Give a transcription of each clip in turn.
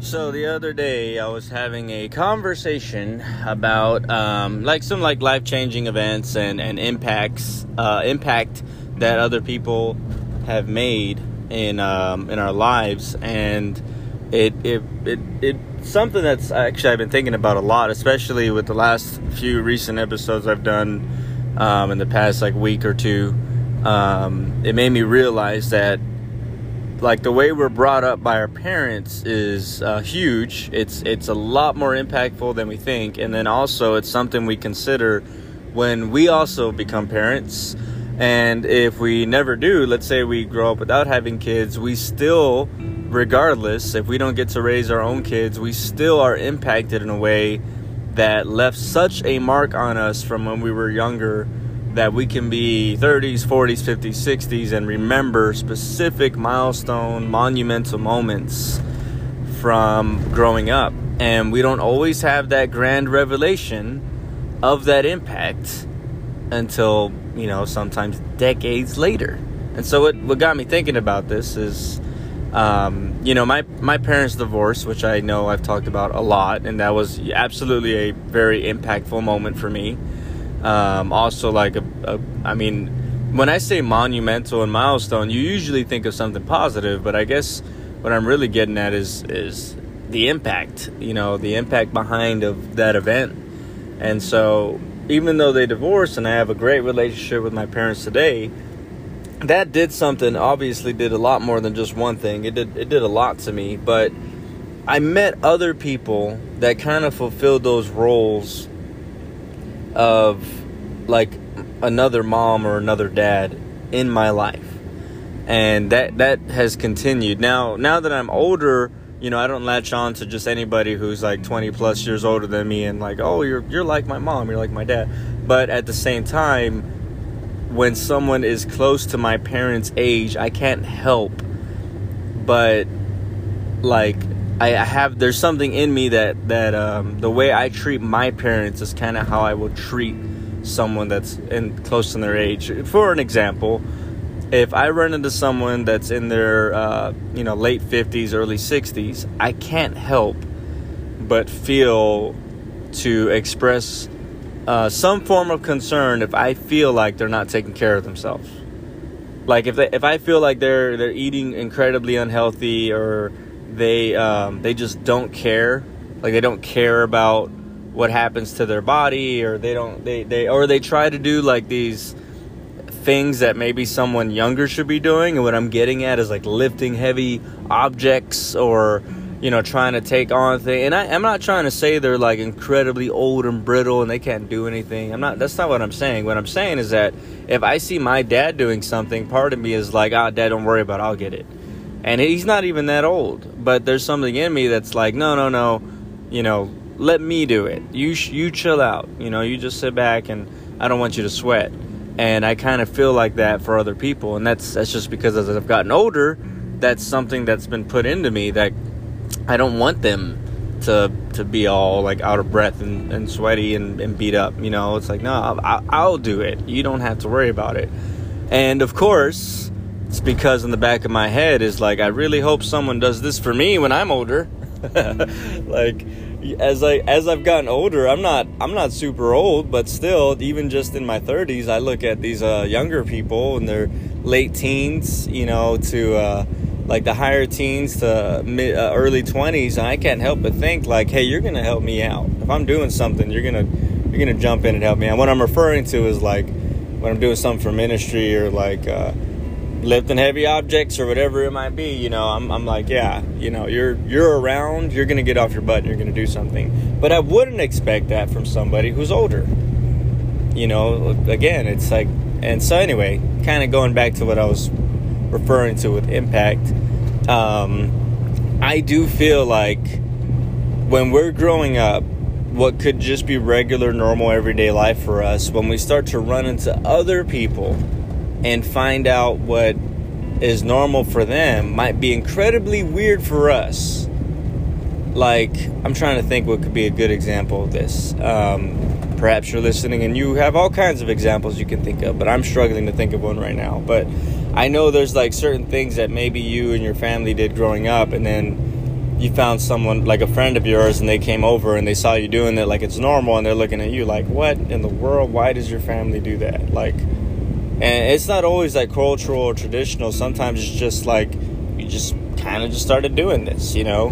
So the other day, I was having a conversation about um, like some like life changing events and and impacts uh, impact that other people have made in um, in our lives, and it it it it something that's actually I've been thinking about a lot, especially with the last few recent episodes I've done um, in the past like week or two. Um, it made me realize that like the way we're brought up by our parents is uh, huge. It's it's a lot more impactful than we think, and then also it's something we consider when we also become parents. And if we never do, let's say we grow up without having kids, we still, regardless, if we don't get to raise our own kids, we still are impacted in a way that left such a mark on us from when we were younger that we can be 30s, 40s, 50s, 60s and remember specific milestone, monumental moments from growing up. And we don't always have that grand revelation of that impact until, you know, sometimes decades later. And so what, what got me thinking about this is, um, you know, my, my parents divorce, which I know I've talked about a lot, and that was absolutely a very impactful moment for me. Um, also, like a, a, I mean, when I say monumental and milestone, you usually think of something positive, but I guess what I'm really getting at is is the impact. You know, the impact behind of that event. And so, even though they divorced and I have a great relationship with my parents today, that did something. Obviously, did a lot more than just one thing. It did it did a lot to me, but I met other people that kind of fulfilled those roles of like another mom or another dad in my life. And that that has continued. Now now that i'm older you know i don't latch on to just anybody who's like 20 plus years older than me and like oh you're you're like my mom you're like my dad. But at the same time when someone is close to my parents age i can't help but like I, have there's something in me that that um, the way I treat my parents is kind of how I will treat someone that's in close to their age. For an example, if I run into someone that's in their uh, you know late 50s, early 60s, I can't help but feel to express uh, some form of concern if I feel like they're not taking care of themselves. Like if they, if I feel like they're they're eating incredibly unhealthy or they um, they just don't care. Like they don't care about what happens to their body or they don't they, they or they try to do like these things that maybe someone younger should be doing. And what i'm getting at is like lifting heavy objects or you know trying to take on things. And I, i'm not trying to say they're like incredibly old and brittle and they can't do anything. I'm not that's not what i'm saying. What i'm saying is that if i see my dad doing something part of me is like ah oh, dad don't worry about it. I'll get it and he's not even that old. But there's something in me that's like no no no. You know let me do it. You sh- you chill out. You know you just sit back and i don't want you to sweat. And i kind of feel like that for other people. And that's that's just because as i've gotten older that's something that's been put into me that i don't want them to to be all like out of breath and, and sweaty and, and beat up. You know it's like no I'll, I'll do it. You don't have to worry about it. And of course it's because in the back of my head is like I really hope someone does this for me when I'm older. like as I as I've gotten older, I'm not I'm not super old, but still, even just in my 30s, I look at these uh, younger people in their late teens, you know, to uh, like the higher teens to mid, uh, early 20s, and I can't help but think like, hey, you're gonna help me out. If I'm doing something, you're gonna you're gonna jump in and help me. And what I'm referring to is like when I'm doing something for ministry or like uh, lifting heavy objects or whatever it might be, you know, I'm, I'm like, yeah, you know, you're you're around, you're gonna get off your butt, and you're gonna do something. But I wouldn't expect that from somebody who's older. You know, again, it's like, and so anyway, kind of going back to what I was referring to with impact, um, I do feel like when we're growing up, what could just be regular, normal, everyday life for us, when we start to run into other people and find out what is normal for them might be incredibly weird for us. Like, I'm trying to think what could be a good example of this. Um, perhaps you're listening and you have all kinds of examples you can think of, but I'm struggling to think of one right now. But I know there's like certain things that maybe you and your family did growing up, and then you found someone like a friend of yours and they came over and they saw you doing it like it's normal and they're looking at you like what in the world why does your family do that like and it's not always like cultural or traditional. Sometimes it's just like you just kind of just started doing this you know?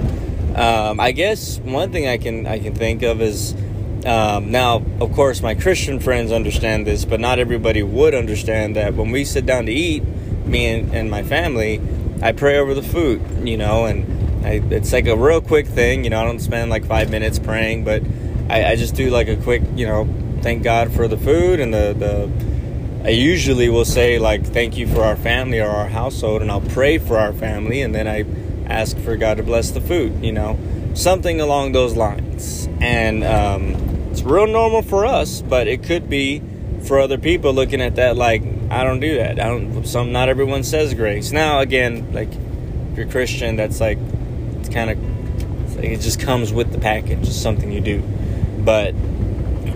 Um, i guess one thing i can i can think of is um, now of course my christian friends understand this but not everybody would understand that when we sit down to eat me and, and my family i pray over the food you know? And I, it's like a real quick thing. You know, I don't spend like five minutes praying, but I, I just do like a quick, you know, thank God for the food and the, the I usually will say like thank you for our family or our household and I'll pray for our family and then I ask for God to bless the food, you know, something along those lines. And um, it's real normal for us, but it could be for other people looking at that like I don't do that. I don't. Some not everyone says grace. Now again, like if you're Christian, that's like it's kind of like it just comes with the package. It's something you do. But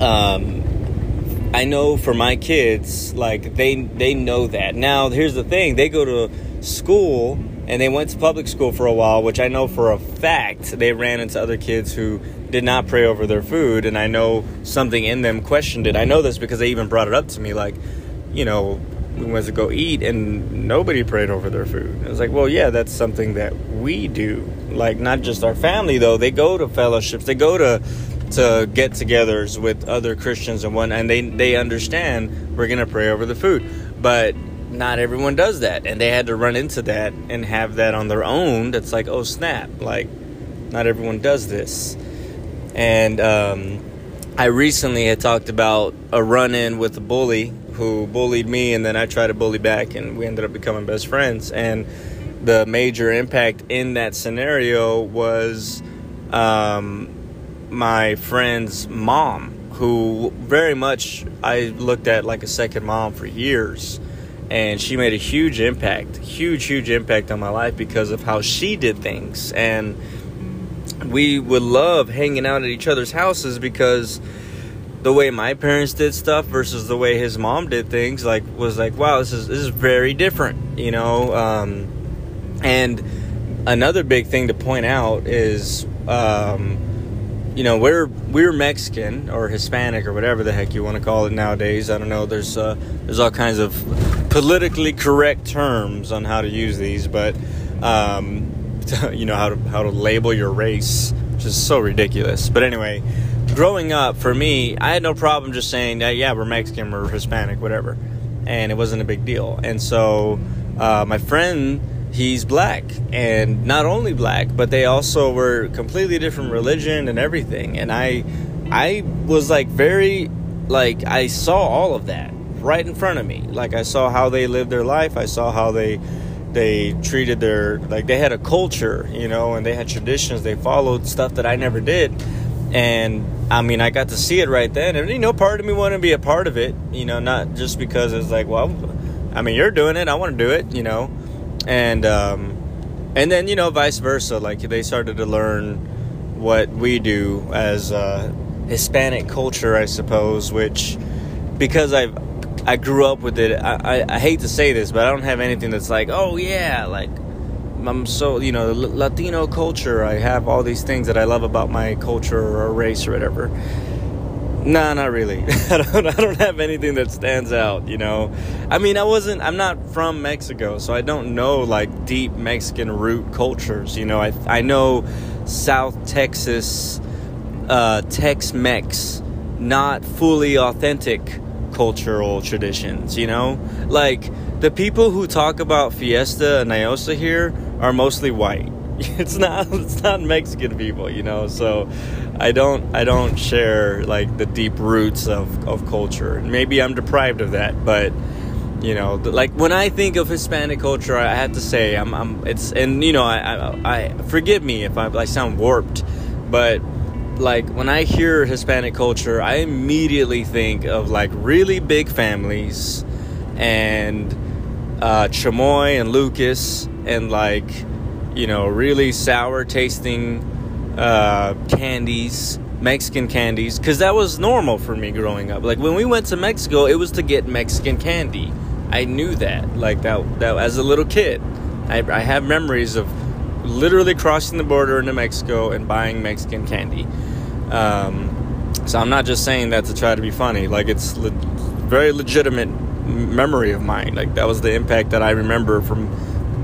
um, I know for my kids, like they they know that. Now here's the thing: they go to school and they went to public school for a while, which I know for a fact they ran into other kids who did not pray over their food, and I know something in them questioned it. I know this because they even brought it up to me, like, you know, we went to go eat and nobody prayed over their food. It was like, well, yeah, that's something that we do. Like not just our family though. They go to fellowships. They go to to get-togethers with other Christians and one, and they they understand we're gonna pray over the food, but not everyone does that, and they had to run into that and have that on their own. That's like, oh snap! Like, not everyone does this, and um, I recently had talked about a run-in with a bully who bullied me, and then I tried to bully back, and we ended up becoming best friends. And the major impact in that scenario was um, my friend's mom, who very much I looked at like a second mom for years. And she made a huge impact, huge, huge impact on my life because of how she did things. And we would love hanging out at each other's houses because the way my parents did stuff versus the way his mom did things like was like wow this is this is very different you know um, and another big thing to point out is um, you know we're we're Mexican or Hispanic or whatever the heck you want to call it nowadays I don't know there's uh, there's all kinds of politically correct terms on how to use these but um, you know how to how to label your race which is so ridiculous but anyway growing up, for me, I had no problem just saying that, yeah, we're Mexican, we're Hispanic, whatever. And it wasn't a big deal. And so uh, my friend, he's black. And not only black, but they also were completely different religion and everything. And I, I was like very, like, I saw all of that right in front of me. Like, I saw how they lived their life, I saw how they they treated their like they had a culture you know and they had traditions they followed stuff that i never did and I mean, I got to see it right then, and you know, part of me wanted to be a part of it. You know, not just because it's like, well, I mean, you're doing it, I want to do it. You know, and um, and then you know, vice versa. Like they started to learn what we do as uh, Hispanic culture, I suppose. Which because I I grew up with it. I, I I hate to say this, but I don't have anything that's like, oh yeah, like I'm so you know Latino culture. I have all these things that I love about my culture or race or whatever. Nah, not really. I don't. I don't have anything that stands out. You know, I mean, I wasn't. I'm not from Mexico, so I don't know like deep Mexican root cultures. You know, I I know South Texas, uh, Tex-Mex, not fully authentic cultural traditions. You know, like the people who talk about Fiesta and NIOSA here are mostly white. It's not it's not Mexican people, you know. So I don't I don't share like the deep roots of of culture. Maybe I'm deprived of that, but you know, like when I think of Hispanic culture, I have to say I'm, I'm it's and you know I, I, I forgive me if I, I sound warped, but like when I hear Hispanic culture, I immediately think of like really big families and uh, chamoy and Lucas and like you know really sour tasting uh, candies mexican candies because that was normal for me growing up like when we went to mexico it was to get mexican candy i knew that like that, that as a little kid I, I have memories of literally crossing the border into Mexico and buying Mexican candy. Um, so I'm not just saying that to try to be funny. Like it's le- very legitimate memory of mine. Like that was the impact that I remember from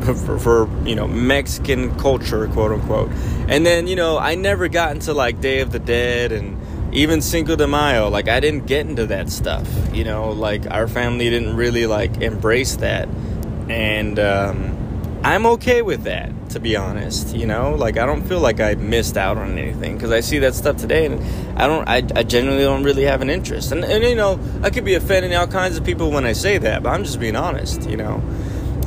for, for, you know Mexican culture, quote unquote. And then you know I never got into like Day of the Dead and even Cinco de Mayo. Like I didn't get into that stuff. You know, like our family didn't really like embrace that, and um, I'm okay with that. To be honest, you know, like I don't feel like I missed out on anything because I see that stuff today, and I don't. I, I genuinely don't really have an interest. And, and you know, I could be offending all kinds of people when I say that, but I'm just being honest. You know.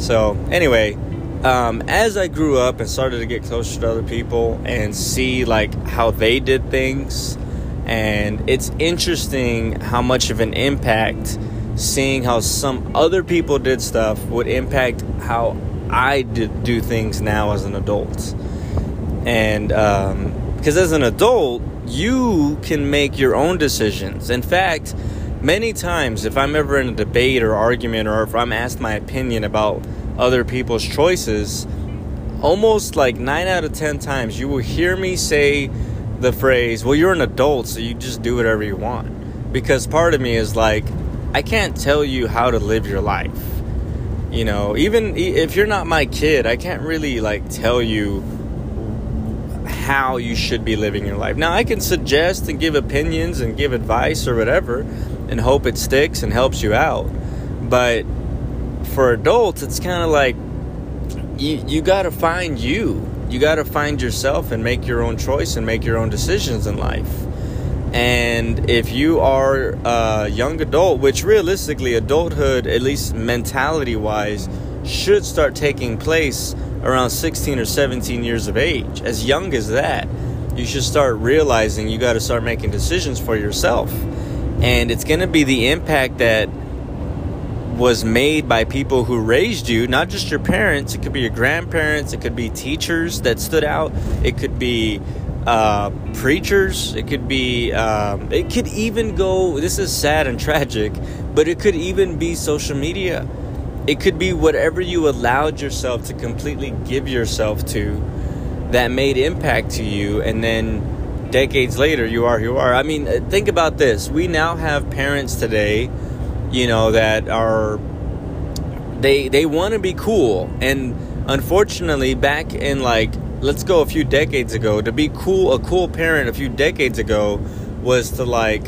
So anyway, um, as I grew up and started to get closer to other people and see like how they did things, and it's interesting how much of an impact seeing how some other people did stuff would impact how I did do things now as an adult. And because um, as an adult, you can make your own decisions. In fact, many times if I'm ever in a debate or argument or if I'm asked my opinion about other people's choices, almost like 9 out of 10 times you will hear me say the phrase, "Well, you're an adult, so you just do whatever you want." Because part of me is like, I can't tell you how to live your life. You know, even if you're not my kid, I can't really like tell you how you should be living your life. Now, I can suggest and give opinions and give advice or whatever and hope it sticks and helps you out. But for adults, it's kind of like you, you got to find you. You got to find yourself and make your own choice and make your own decisions in life. And if you are a young adult, which realistically, adulthood, at least mentality wise, should start taking place around 16 or 17 years of age. As young as that, you should start realizing you got to start making decisions for yourself. And it's going to be the impact that was made by people who raised you, not just your parents. It could be your grandparents. It could be teachers that stood out. It could be uh, preachers. It could be. Um, it could even go. This is sad and tragic, but it could even be social media. It could be whatever you allowed yourself to completely give yourself to that made impact to you, and then decades later, you are who you are. I mean, uh, think about this. We now have parents today you know that are they they want to be cool and unfortunately back in like let's go a few decades ago to be cool a cool parent a few decades ago was to like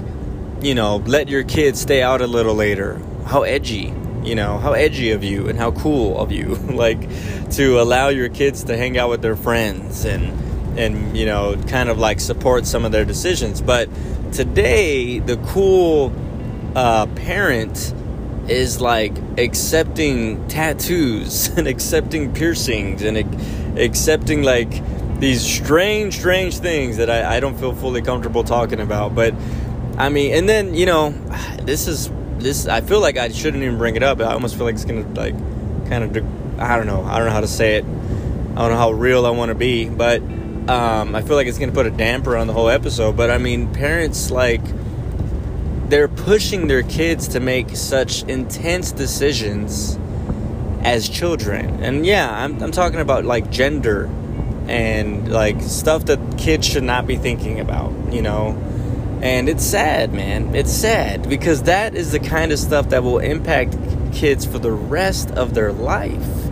you know let your kids stay out a little later how edgy you know how edgy of you and how cool of you like to allow your kids to hang out with their friends and and you know kind of like support some of their decisions but today the cool uh, parent is like accepting tattoos and accepting piercings and accepting like these strange, strange things that I, I don't feel fully comfortable talking about. But I mean, and then you know, this is this. I feel like I shouldn't even bring it up. I almost feel like it's gonna like kind of. I don't know. I don't know how to say it. I don't know how real I want to be, but um, I feel like it's gonna put a damper on the whole episode. But I mean, parents like they're pushing their kids to make such intense decisions as children. And yeah, I'm, I'm talking about like gender and like stuff that kids should not be thinking about, you know? And it's sad, man. It's sad because that is the kind of stuff that will impact kids for the rest of their life.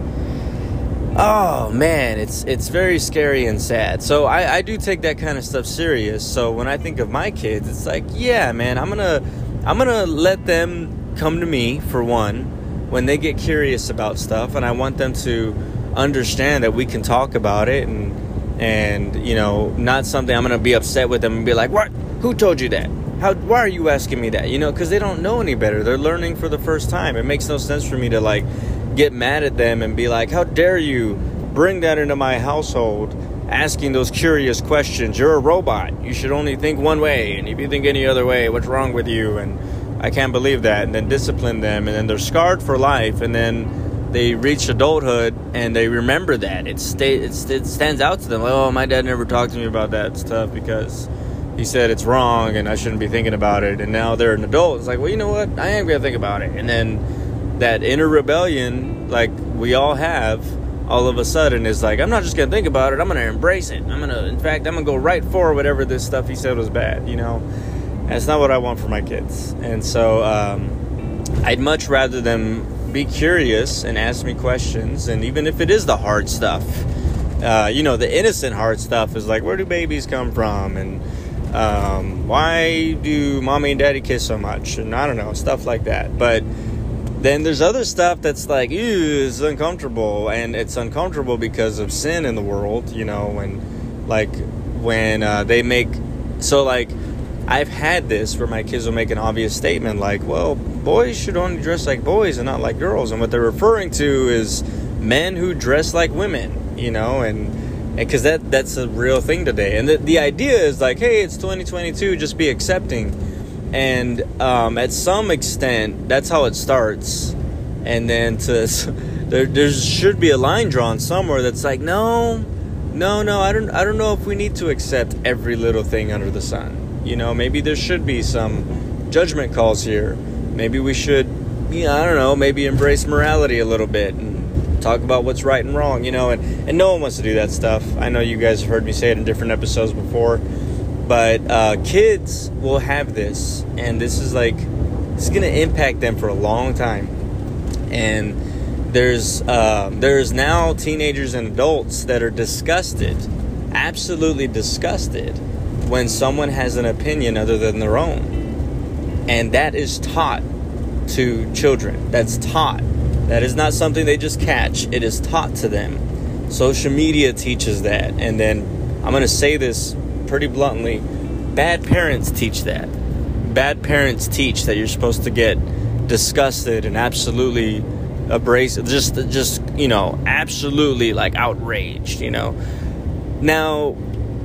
Oh man, it's it's very scary and sad. So I, I do take that kind of stuff serious. So when I think of my kids, it's like, yeah, man, I'm gonna I'm gonna let them come to me for one when they get curious about stuff, and I want them to understand that we can talk about it and and you know not something I'm gonna be upset with them and be like, what? Who told you that? How? Why are you asking me that? You know, because they don't know any better. They're learning for the first time. It makes no sense for me to like get mad at them and be like, How dare you bring that into my household? Asking those curious questions. You're a robot. You should only think one way. And if you think any other way, what's wrong with you? And I can't believe that. And then discipline them. And then they're scarred for life. And then they reach adulthood and they remember that. It, stay, it stands out to them. Like, oh, my dad never talked to me about that stuff because he said it's wrong and I shouldn't be thinking about it. And now they're an adult. It's like, well, you know what? I am going to think about it. And then that inner rebellion, like we all have, all of a sudden is like, I'm not just gonna think about it, I'm gonna embrace it. I'm gonna, in fact, I'm gonna go right for whatever this stuff he said was bad, you know? It's not what I want for my kids. And so um, I'd much rather them be curious and ask me questions, and even if it is the hard stuff, uh, you know, the innocent hard stuff is like, where do babies come from? And um, why do mommy and daddy kiss so much? And I don't know, stuff like that. But then there's other stuff that's like, ew, it's uncomfortable. And it's uncomfortable because of sin in the world, you know, and like when uh, they make, so like, I've had this where my kids will make an obvious statement like, well, boys should only dress like boys and not like girls. And what they're referring to is men who dress like women, you know, and because that that's a real thing today. And the, the idea is like, hey, it's 2022, just be accepting and um, at some extent that's how it starts. And then to there there should be a line drawn somewhere that's like no no no I don't I don't know if we need to accept every little thing under the sun. You know maybe there should be some judgment calls here. Maybe we should you know, I don't know maybe embrace morality a little bit and talk about what's right and wrong you know and, and no one wants to do that stuff. I know you guys have heard me say it in different episodes before but uh, kids will have this, and this is like it's to impact them for a long time. And there's uh, there's now teenagers and adults that are disgusted, absolutely disgusted, when someone has an opinion other than their own, and that is taught to children. That's taught. That is not something they just catch. It is taught to them. Social media teaches that, and then I'm to say this pretty bluntly, bad parents teach that. Bad parents teach that you're supposed to get disgusted and absolutely abrasive, just, just you know, absolutely like outraged. You know. Now,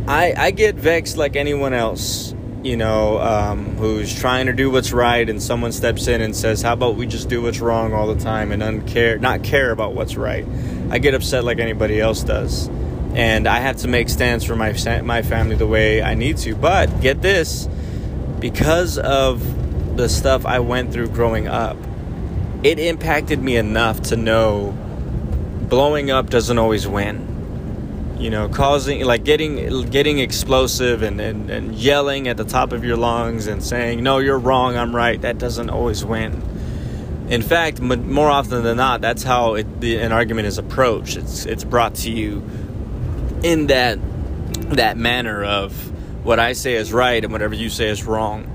I I get vexed like anyone else. You know, um, who's trying to do what's right, and someone steps in and says, "How about we just do what's wrong all the time and uncare, not care about what's right?" I get upset like anybody else does and I have to make stands for my my family the way I need to. But get this, because of the stuff I went through growing up, it impacted me enough to know blowing up doesn't always win. You know, causing like getting getting explosive and, and, and yelling at the top of your lungs and saying, "No, you're wrong, I'm right." That doesn't always win. In fact, more often than not, that's how it, the, an argument is approached. It's it's brought to you in that that manner of what I say is right and whatever you say is wrong.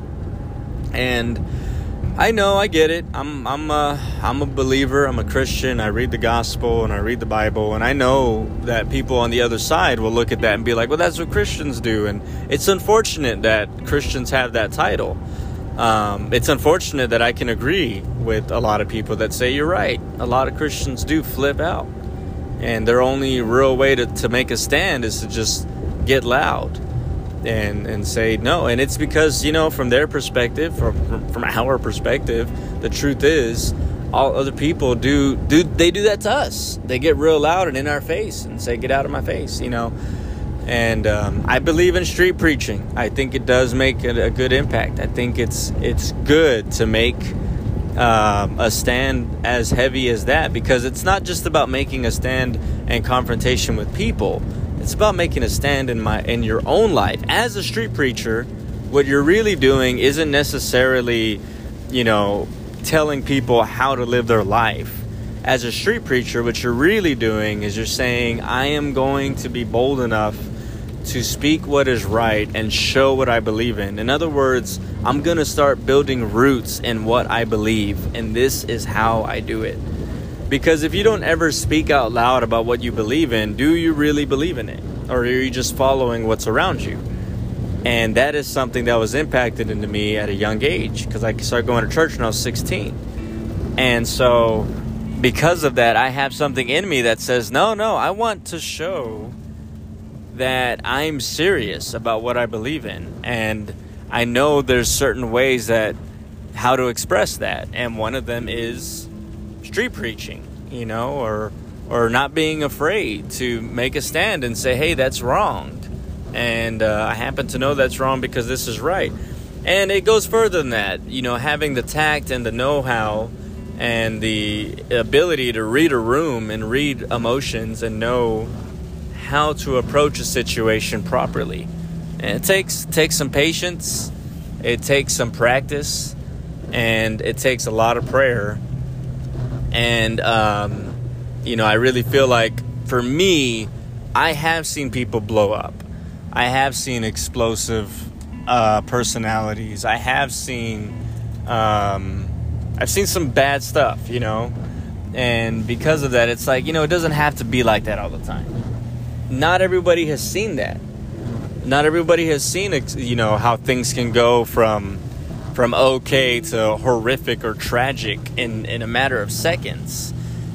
And I know, I get it. I'm I'm a I'm a believer. I'm a Christian. I read the gospel and I read the Bible, and I know that people on the other side will look at that and be like, "Well, that's what Christians do." And it's unfortunate that Christians have that title. Um, it's unfortunate that I can agree with a lot of people that say you're right. A lot of Christians do flip out and their only real way to, to make a stand is to just get loud and and say no and it's because you know from their perspective from from our perspective the truth is all other people do do they do that to us they get real loud and in our face and say get out of my face you know and um, I believe in street preaching. I think it does make a, a good impact. I think it's it's good to make um, a stand as heavy as that because it's not just about making a stand and confrontation with people. It's about making a stand in my in your own life as a street preacher. What you're really doing isn't necessarily, you know, telling people how to live their life. As a street preacher, what you're really doing is you're saying, I am going to be bold enough to speak what is right and show what I believe in. In other words, I'm going to start building roots in what I believe, and this is how I do it. Because if you don't ever speak out loud about what you believe in, do you really believe in it? Or are you just following what's around you? And that is something that was impacted into me at a young age because I started going to church when I was 16. And so, because of that, I have something in me that says, no, no, I want to show that I'm serious about what I believe in. And I know there's certain ways that how to express that. And one of them is street preaching, you know, or or not being afraid to make a stand and say, "Hey, that's wrong." And uh, I happen to know that's wrong because this is right. And it goes further than that, you know, having the tact and the know-how and the ability to read a room and read emotions and know how to approach a situation properly. And it takes takes some patience, it takes some practice, and it takes a lot of prayer. And um, you know, I really feel like for me, I have seen people blow up. I have seen explosive uh, personalities. I have seen um, I've seen some bad stuff, you know, and because of that, it's like you know, it doesn't have to be like that all the time. Not everybody has seen that. Not everybody has seen, you know, how things can go from from okay to horrific or tragic in in a matter of seconds.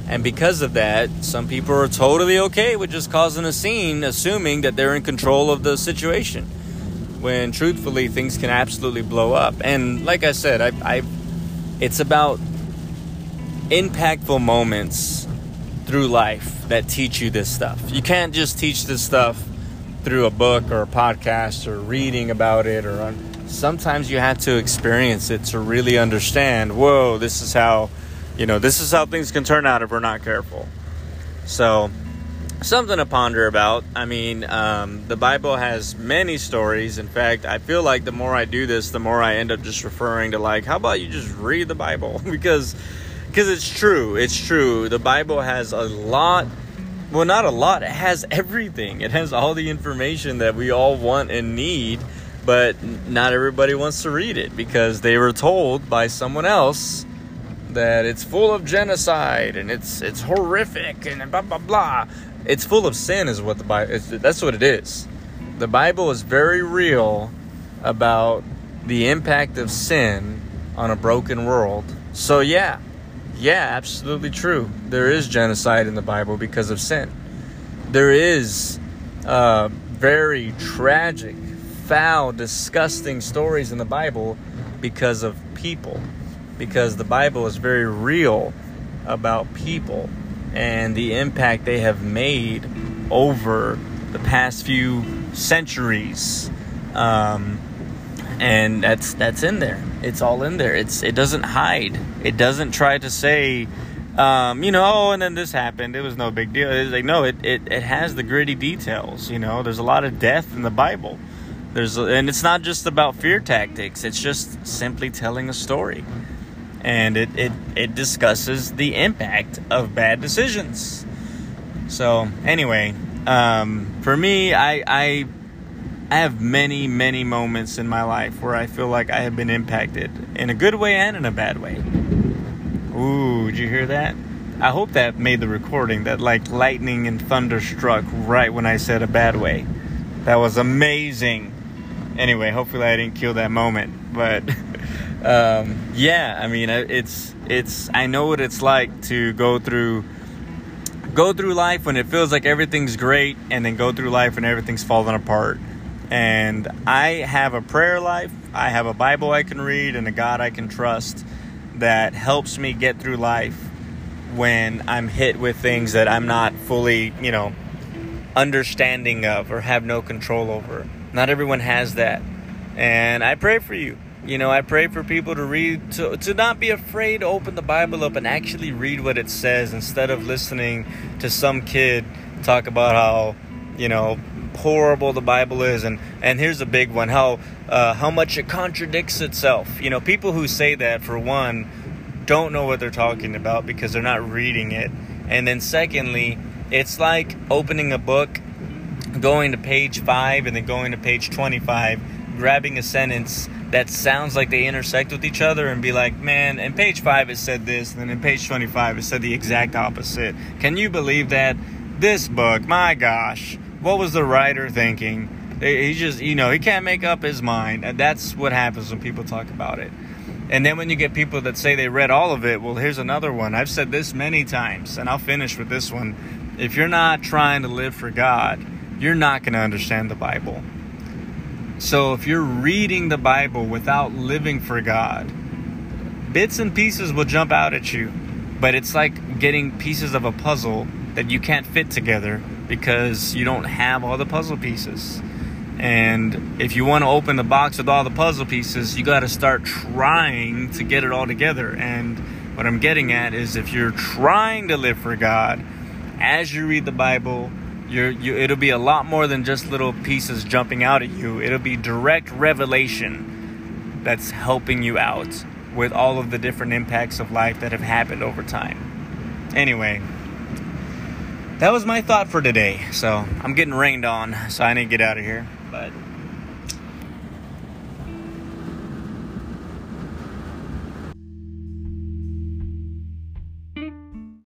And because of that, some people are totally okay with just causing a scene, assuming that they're in control of the situation. When truthfully, things can absolutely blow up. And like I said, I, I it's about impactful moments through life that teach you this stuff. You can't just teach this stuff through a book or a podcast or reading about it or sometimes you have to experience it to really understand, whoa, this is how you know, this is how things can turn out if we're not careful. So, something to ponder about. I mean, um, the Bible has many stories. In fact, I feel like the more I do this, the more I end up just referring to like, how about you just read the Bible? because because it's true. It's true. The Bible has a lot well, not a lot. It has everything. It has all the information that we all want and need, but not everybody wants to read it because they were told by someone else that it's full of genocide and it's it's horrific and blah blah blah. It's full of sin, is what the Bible. That's what it is. The Bible is very real about the impact of sin on a broken world. So yeah, yeah, absolutely true. There is genocide in the Bible because of sin. There is uh, very tragic, foul, disgusting stories in the Bible because of people because the Bible is very real about people and the impact they have made over the past few centuries. Um, and that's that's in there. It's all in there. It's it doesn't hide. It doesn't try to say, um, you know, oh, and then this happened. It was no big deal. It's like no, it, it it has the gritty details. You know, there's a lot of death in the Bible. There's and it's not just about fear tactics. It's just simply telling a story and it, it, it discusses the impact of bad decisions. So, anyway, um, for me, I, I, I have many, many moments in my life where I feel like I have been impacted in a good way and in a bad way. Ooh, did you hear that? I hope that made the recording that like lightning and thunder struck right when I said a bad way. That was amazing. Anyway, hopefully I didn't kill that moment, but um, yeah, I mean, it's it's I know what it's like to go through go through life when it feels like everything's great, and then go through life when everything's falling apart. And I have a prayer life, I have a Bible I can read, and a God I can trust that helps me get through life when I'm hit with things that I'm not fully, you know, understanding of or have no control over. Not everyone has that. And I pray for you. You know, I pray for people to read, to, to not be afraid to open the Bible up and actually read what it says instead of listening to some kid talk about how, you know, horrible the Bible is. And, and here's a big one how, uh, how much it contradicts itself. You know, people who say that, for one, don't know what they're talking about because they're not reading it. And then, secondly, it's like opening a book, going to page 5, and then going to page 25, grabbing a sentence that sounds like they intersect with each other and be like, man, in page 5 it said this, and then in page 25 it said the exact opposite. Can you believe that? This book, my gosh, what was the writer thinking? He just, you know, he can't make up his mind. And that's what happens when people talk about it. And then when you get people that say they read all of it, well, here's another one. I've said this many times, and I'll finish with this one. If you're not trying to live for God, you're not going to understand the Bible. So if you're reading the Bible without living for God, bits and pieces will jump out at you. But it's like getting pieces of a puzzle that you can't fit together because you don't have all the puzzle pieces. And if you want to open the box with all the puzzle pieces, you got to start trying to get it all together. And What I'm getting at is if you're trying to live for God, as you read the Bible, you're, you, it'll be a lot more than just little pieces jumping out at you. It'll be direct revelation that's helping you out with all of the different impacts of life that have happened over time. Anyway, that was my thought for today. So I'm getting rained on, so I need to get out of here. But